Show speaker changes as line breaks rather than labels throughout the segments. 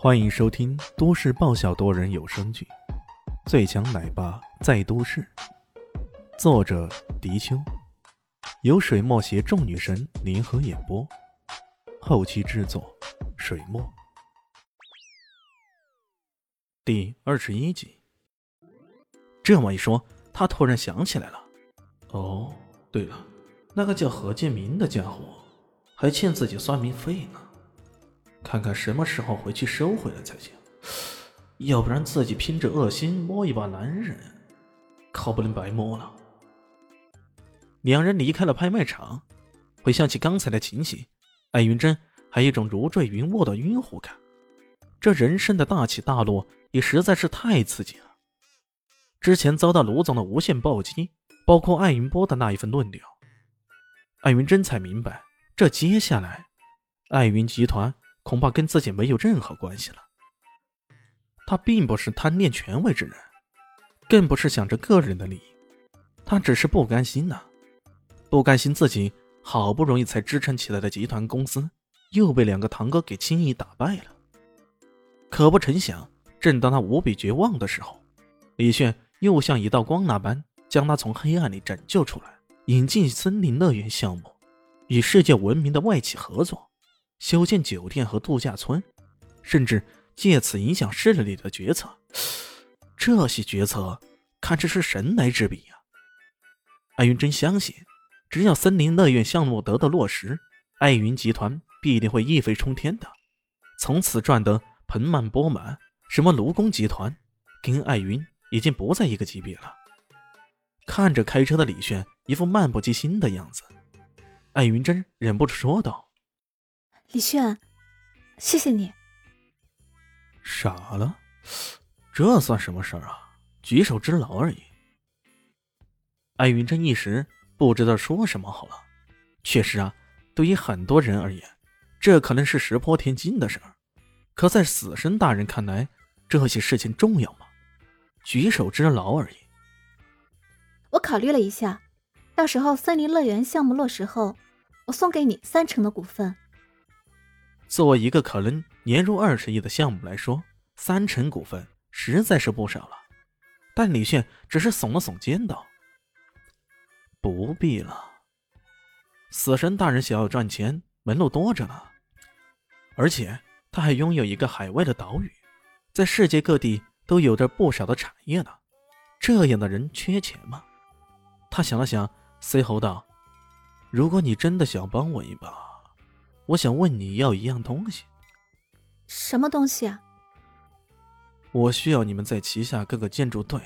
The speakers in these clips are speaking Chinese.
欢迎收听都市爆笑多人有声剧《最强奶爸在都市》，作者：迪秋，由水墨携众女神联合演播，后期制作：水墨。第二十一集。这么一说，他突然想起来了。哦，对了，那个叫何建明的家伙还欠自己算命费呢。看看什么时候回去收回来才行，要不然自己拼着恶心摸一把男人，可不能白摸了。两人离开了拍卖场，回想起刚才的情形，艾云珍还有一种如坠云雾的晕乎感。这人生的大起大落也实在是太刺激了。之前遭到卢总的无限暴击，包括艾云波的那一份论调，艾云珍才明白，这接下来，艾云集团。恐怕跟自己没有任何关系了。他并不是贪恋权位之人，更不是想着个人的利益，他只是不甘心呐，不甘心自己好不容易才支撑起来的集团公司又被两个堂哥给轻易打败了。可不成想，正当他无比绝望的时候，李炫又像一道光那般将他从黑暗里拯救出来，引进森林乐园项目，与世界闻名的外企合作。修建酒店和度假村，甚至借此影响市里的决策，这些决策看着是神来之笔呀！艾云真相信，只要森林乐园项目得到落实，艾云集团必定会一飞冲天的，从此赚得盆满钵满。什么卢工集团，跟艾云已经不在一个级别了。看着开车的李炫一副漫不经心的样子，艾云真忍不住说道。
李炫，谢谢你。
傻了，这算什么事儿啊？举手之劳而已。艾云真一时不知道说什么好了。确实啊，对于很多人而言，这可能是石破天惊的事儿。可在死神大人看来，这些事情重要吗？举手之劳而已。
我考虑了一下，到时候森林乐园项目落实后，我送给你三成的股份。
作为一个可能年入二十亿的项目来说，三成股份实在是不少了。但李炫只是耸了耸肩道：“不必了，死神大人想要赚钱，门路多着呢。而且他还拥有一个海外的岛屿，在世界各地都有着不少的产业呢。这样的人缺钱吗？”他想了想，随后道：“如果你真的想帮我一把。”我想问你要一样东西，
什么东西啊？
我需要你们在旗下各个建筑队，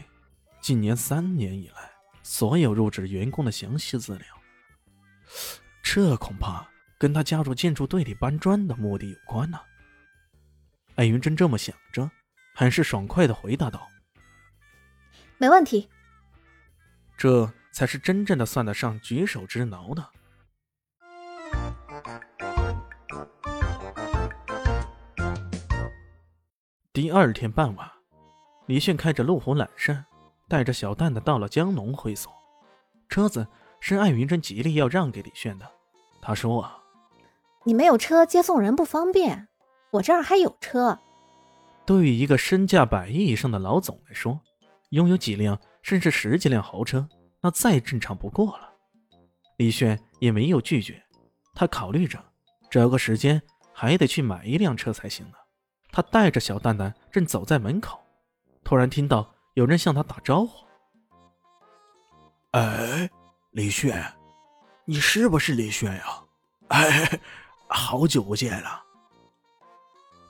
近年三年以来所有入职员工的详细资料。这恐怕跟他加入建筑队里搬砖的目的有关呢。艾云珍这么想着，很是爽快的回答道：“
没问题。”
这才是真正的算得上举手之劳呢。第二天傍晚，李迅开着路虎揽胜，带着小蛋蛋到了江龙会所。车子是艾云珍极力要让给李炫的。他说：“啊，
你没有车接送人不方便，我这儿还有车。”
对于一个身价百亿以上的老总来说，拥有几辆甚至十几辆豪车，那再正常不过了。李炫也没有拒绝，他考虑着，找个时间还得去买一辆车才行呢。他带着小蛋蛋正走在门口，突然听到有人向他打招呼：“
哎，李炫，你是不是李炫呀？哎，好久不见了。”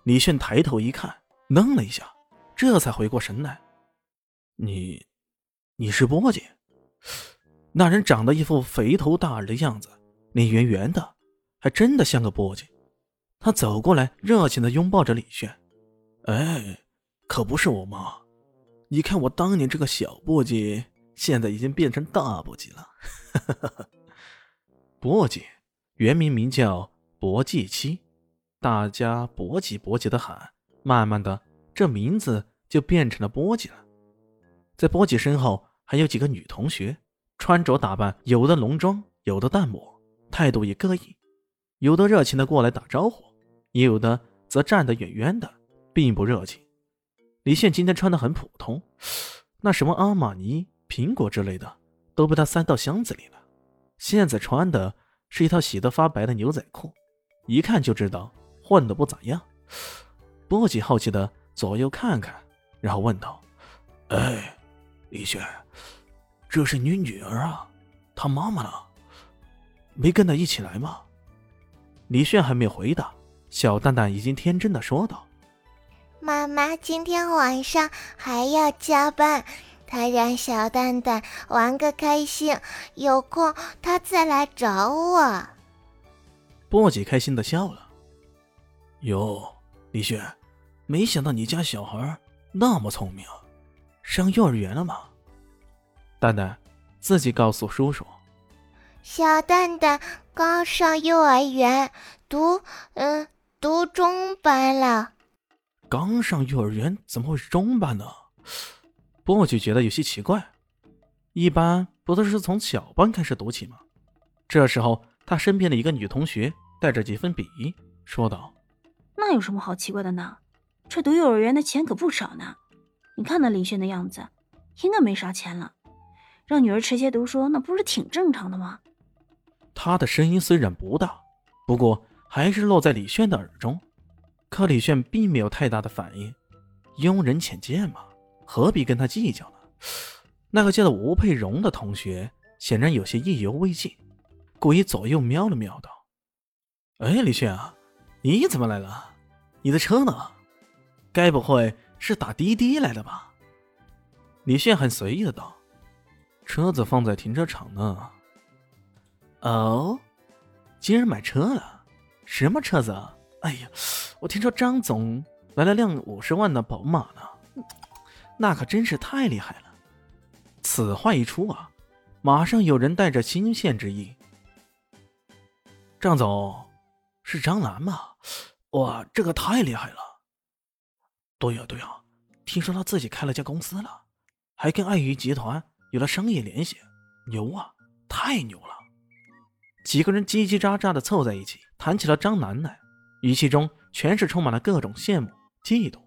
李炫抬头一看，愣了一下，这才回过神来：“你，你是波姐？”那人长得一副肥头大耳的样子，脸圆圆的，还真的像个波姐。他走过来，热情的拥抱着李炫。哎，可不是我妈！你看我当年这个小簸箕，现在已经变成大簸箕了。簸箕原名名叫簸箕七，大家簸箕簸箕的喊，慢慢的这名字就变成了簸箕了。在簸箕身后还有几个女同学，穿着打扮有的浓妆，有的淡抹，态度也各异，有的热情的过来打招呼。也有的则站得远远的，并不热情。李炫今天穿的很普通，那什么阿玛尼、苹果之类的都被他塞到箱子里了。现在穿的是一套洗得发白的牛仔裤，一看就知道混得不咋样。波吉好奇的左右看看，然后问道：“
哎，李炫，这是你女儿啊？她妈妈呢？没跟她一起来吗？”
李炫还没有回答，小蛋蛋已经天真的说道。
妈妈今天晚上还要加班，她让小蛋蛋玩个开心，有空她再来找我。
波姐开心的笑了。
哟，李轩，没想到你家小孩那么聪明，上幼儿园了吗？
蛋蛋自己告诉叔叔，
小蛋蛋刚上幼儿园，读嗯读中班了。
刚上幼儿园怎么会是中班呢？波就觉得有些奇怪。一般不都是从小班开始读起吗？这时候，他身边的一个女同学带着几分鄙夷说道：“
那有什么好奇怪的呢？这读幼儿园的钱可不少呢。你看那李炫的样子，应该没啥钱了。让女儿迟些读书，那不是挺正常的吗？”
他的声音虽然不大，不过还是落在李炫的耳中。可李炫并没有太大的反应，庸人浅见嘛，何必跟他计较呢？那个叫做吴佩荣的同学显然有些意犹未尽，故意左右瞄了瞄，道：“哎，李炫啊，你怎么来了？你的车呢？该不会是打滴滴来的吧？”李炫很随意的道：“车子放在停车场呢。”哦，竟然买车了？什么车子？啊？哎呀，我听说张总来了辆五十万的宝马呢，那可真是太厉害了。此话一出啊，马上有人带着新鲜之意。张总，是张楠吗？哇，这个太厉害了。对呀对呀，听说他自己开了家公司了，还跟爱鱼集团有了商业联系，牛啊，太牛了！几个人叽叽喳喳的凑在一起，谈起了张楠来。语气中全是充满了各种羡慕、嫉妒。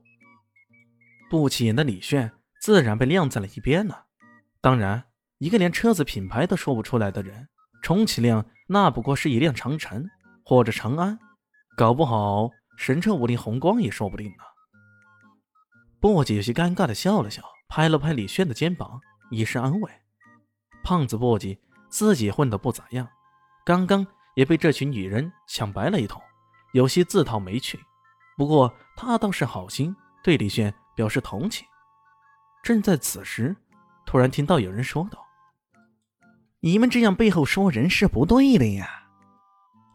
不起眼的李炫自然被晾在了一边了。当然，一个连车子品牌都说不出来的人，充其量那不过是一辆长城或者长安，搞不好神车五菱宏光也说不定呢。波姐有些尴尬的笑了笑，拍了拍李炫的肩膀，以示安慰。胖子波姐自己混得不咋样，刚刚也被这群女人抢白了一通。有些自讨没趣，不过他倒是好心对李炫表示同情。正在此时，突然听到有人说道：“你们这样背后说人是不对的呀！”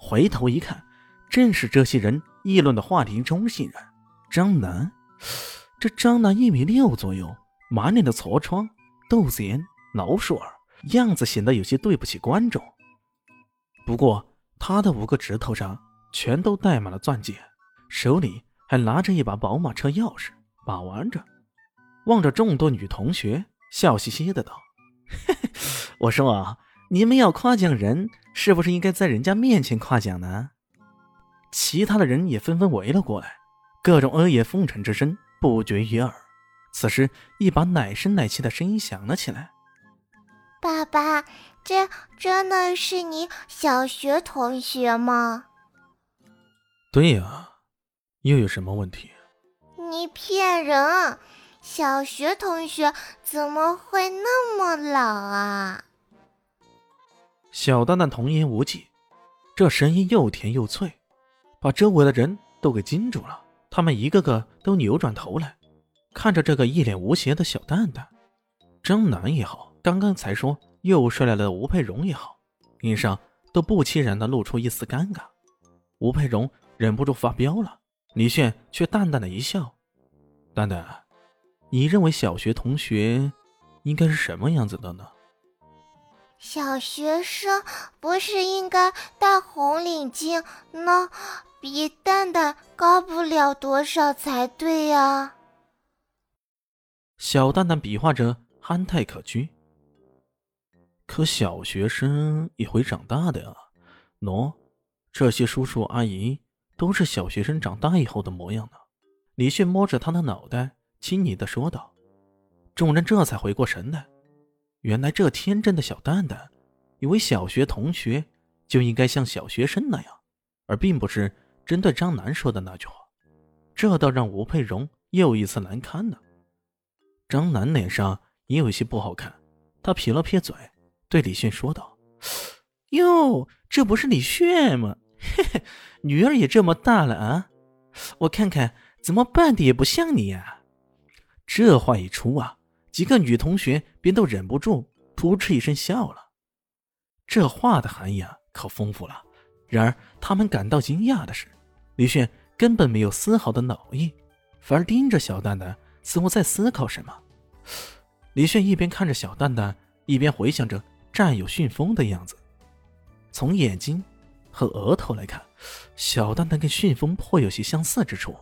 回头一看，正是这些人议论的话题中心人张楠。这张楠一米六左右，满脸的痤疮、痘子眼、老鼠儿，样子显得有些对不起观众。不过他的五个指头上。全都戴满了钻戒，手里还拿着一把宝马车钥匙，把玩着，望着众多女同学，笑嘻嘻的道：“ 我说啊，你们要夸奖人，是不是应该在人家面前夸奖呢？”其他的人也纷纷围了过来，各种阿谀奉承之声不绝于耳。此时，一把奶声奶气的声音响了起来：“
爸爸，这真的是你小学同学吗？”
对呀，又有什么问题？
你骗人！小学同学怎么会那么老啊？
小蛋蛋童言无忌，这声音又甜又脆，把周围的人都给惊住了。他们一个个都扭转头来，看着这个一脸无邪的小蛋蛋。张楠也好，刚刚才说又睡来了吴佩荣也好，脸上都不期然的露出一丝尴尬。吴佩荣。忍不住发飙了，李炫却淡淡的一笑：“蛋蛋，你认为小学同学应该是什么样子的呢？”
小学生不是应该戴红领巾，那比蛋蛋高不了多少才对呀。
小蛋蛋比划着憨态可掬。可小学生也会长大的呀，喏，这些叔叔阿姨。都是小学生长大以后的模样呢。李炫摸着他的脑袋，亲昵的说道。众人这才回过神来，原来这天真的小蛋蛋，以为小学同学就应该像小学生那样，而并不是针对张楠说的那句话。这倒让吴佩荣又一次难堪了。张楠脸上也有些不好看，他撇了撇嘴，对李炫说道：“哟，这不是李炫吗？嘿嘿，女儿也这么大了啊，我看看。”怎么办的也不像你呀！这话一出啊，几个女同学便都忍不住扑哧一声笑了。这话的含义啊，可丰富了。然而，他们感到惊讶的是，李炫根本没有丝毫的恼意，反而盯着小蛋蛋，似乎在思考什么。李炫一边看着小蛋蛋，一边回想着战友旋风的样子。从眼睛和额头来看，小蛋蛋跟旋风颇有些相似之处。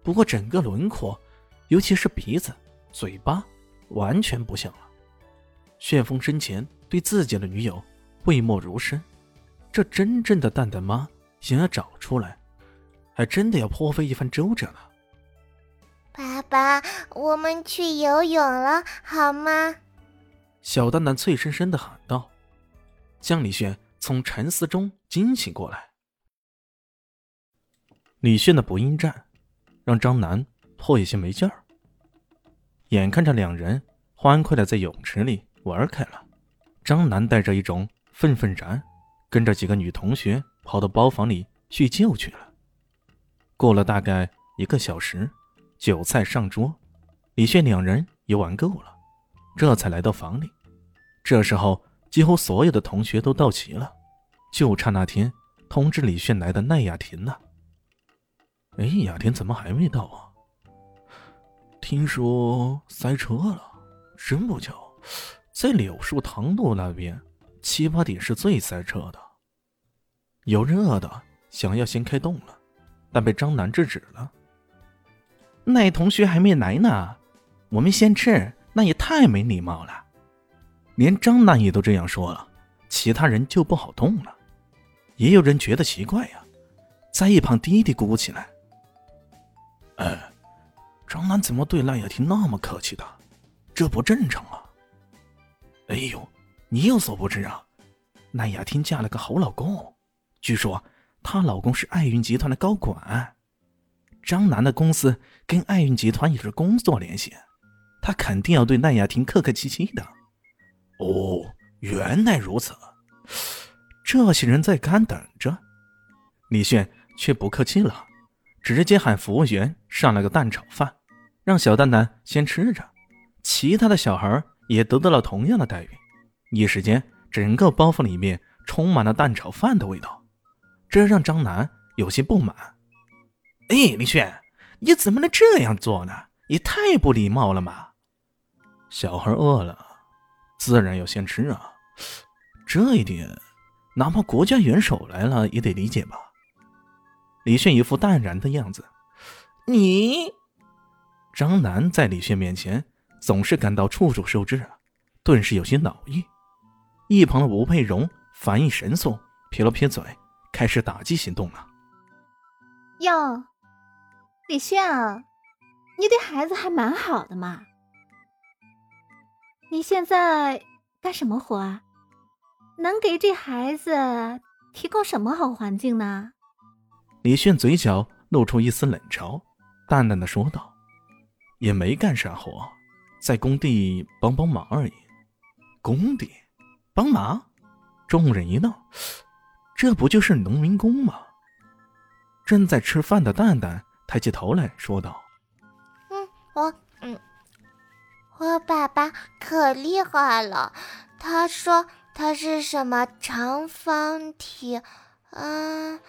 不过整个轮廓，尤其是鼻子、嘴巴，完全不像了。旋风生前对自己的女友讳莫如深，这真正的蛋蛋妈想要找出来，还真的要颇费一番周折呢。
爸爸，我们去游泳了，好吗？
小蛋蛋脆生生的喊道，将李炫从沉思中惊醒过来。李炫的不应战。让张楠颇有些没劲儿。眼看着两人欢快的在泳池里玩开了，张楠带着一种愤愤然，跟着几个女同学跑到包房里叙旧去了。过了大概一个小时，酒菜上桌，李炫两人也玩够了，这才来到房里。这时候，几乎所有的同学都到齐了，就差那天通知李炫来的奈雅婷了。哎，雅婷怎么还没到啊？听说塞车了，真不巧，在柳树塘路那边，七八点是最塞车的。有人饿的想要先开动了，但被张楠制止了。那同学还没来呢，我们先吃，那也太没礼貌了。连张楠也都这样说了，其他人就不好动了。也有人觉得奇怪呀，在一旁嘀嘀咕咕起来。哎，张楠怎么对赖雅婷那么客气的？这不正常啊！哎呦，你有所不知啊，赖雅婷嫁了个好老公，据说她老公是爱运集团的高管。张楠的公司跟爱运集团也是工作联系，他肯定要对赖雅婷客客气气的。哦，原来如此，这些人在干等着，李炫却不客气了。直接喊服务员上了个蛋炒饭，让小蛋蛋先吃着。其他的小孩也得到了同样的待遇。一时间，整个包袱里面充满了蛋炒饭的味道，这让张楠有些不满。哎，李炫，你怎么能这样做呢？也太不礼貌了嘛！小孩饿了，自然要先吃啊。这一点，哪怕国家元首来了也得理解吧。李炫一副淡然的样子，你张楠在李炫面前总是感到处处受制啊，顿时有些恼意。一旁的吴佩荣反应神速，撇了撇嘴，开始打击行动了。
哟，李炫啊，你对孩子还蛮好的嘛。你现在干什么活啊？能给这孩子提供什么好环境呢？
李炫嘴角露出一丝冷嘲，淡淡的说道：“也没干啥活，在工地帮帮忙而已。”工地帮忙？众人一闹，这不就是农民工吗？正在吃饭的蛋蛋抬起头来说道：“
嗯，我嗯，我爸爸可厉害了，他说他是什么长方体，嗯。”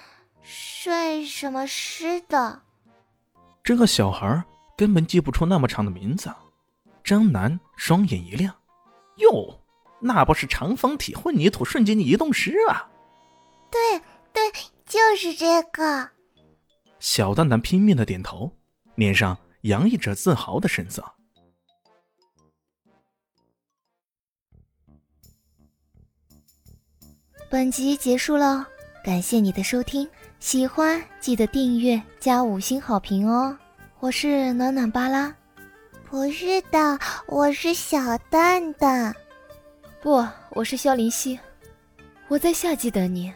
睡什么师的？
这个小孩根本记不出那么长的名字。张楠双眼一亮：“哟，那不是长方体混凝土瞬间移动师啊？”“
对对，就是这个。”
小蛋蛋拼命的点头，脸上洋溢着自豪的神色。
本集结束了，感谢你的收听。喜欢记得订阅加五星好评哦！我是暖暖巴拉。
不是的，我是小蛋蛋。
不，我是萧林希。我在夏季等你。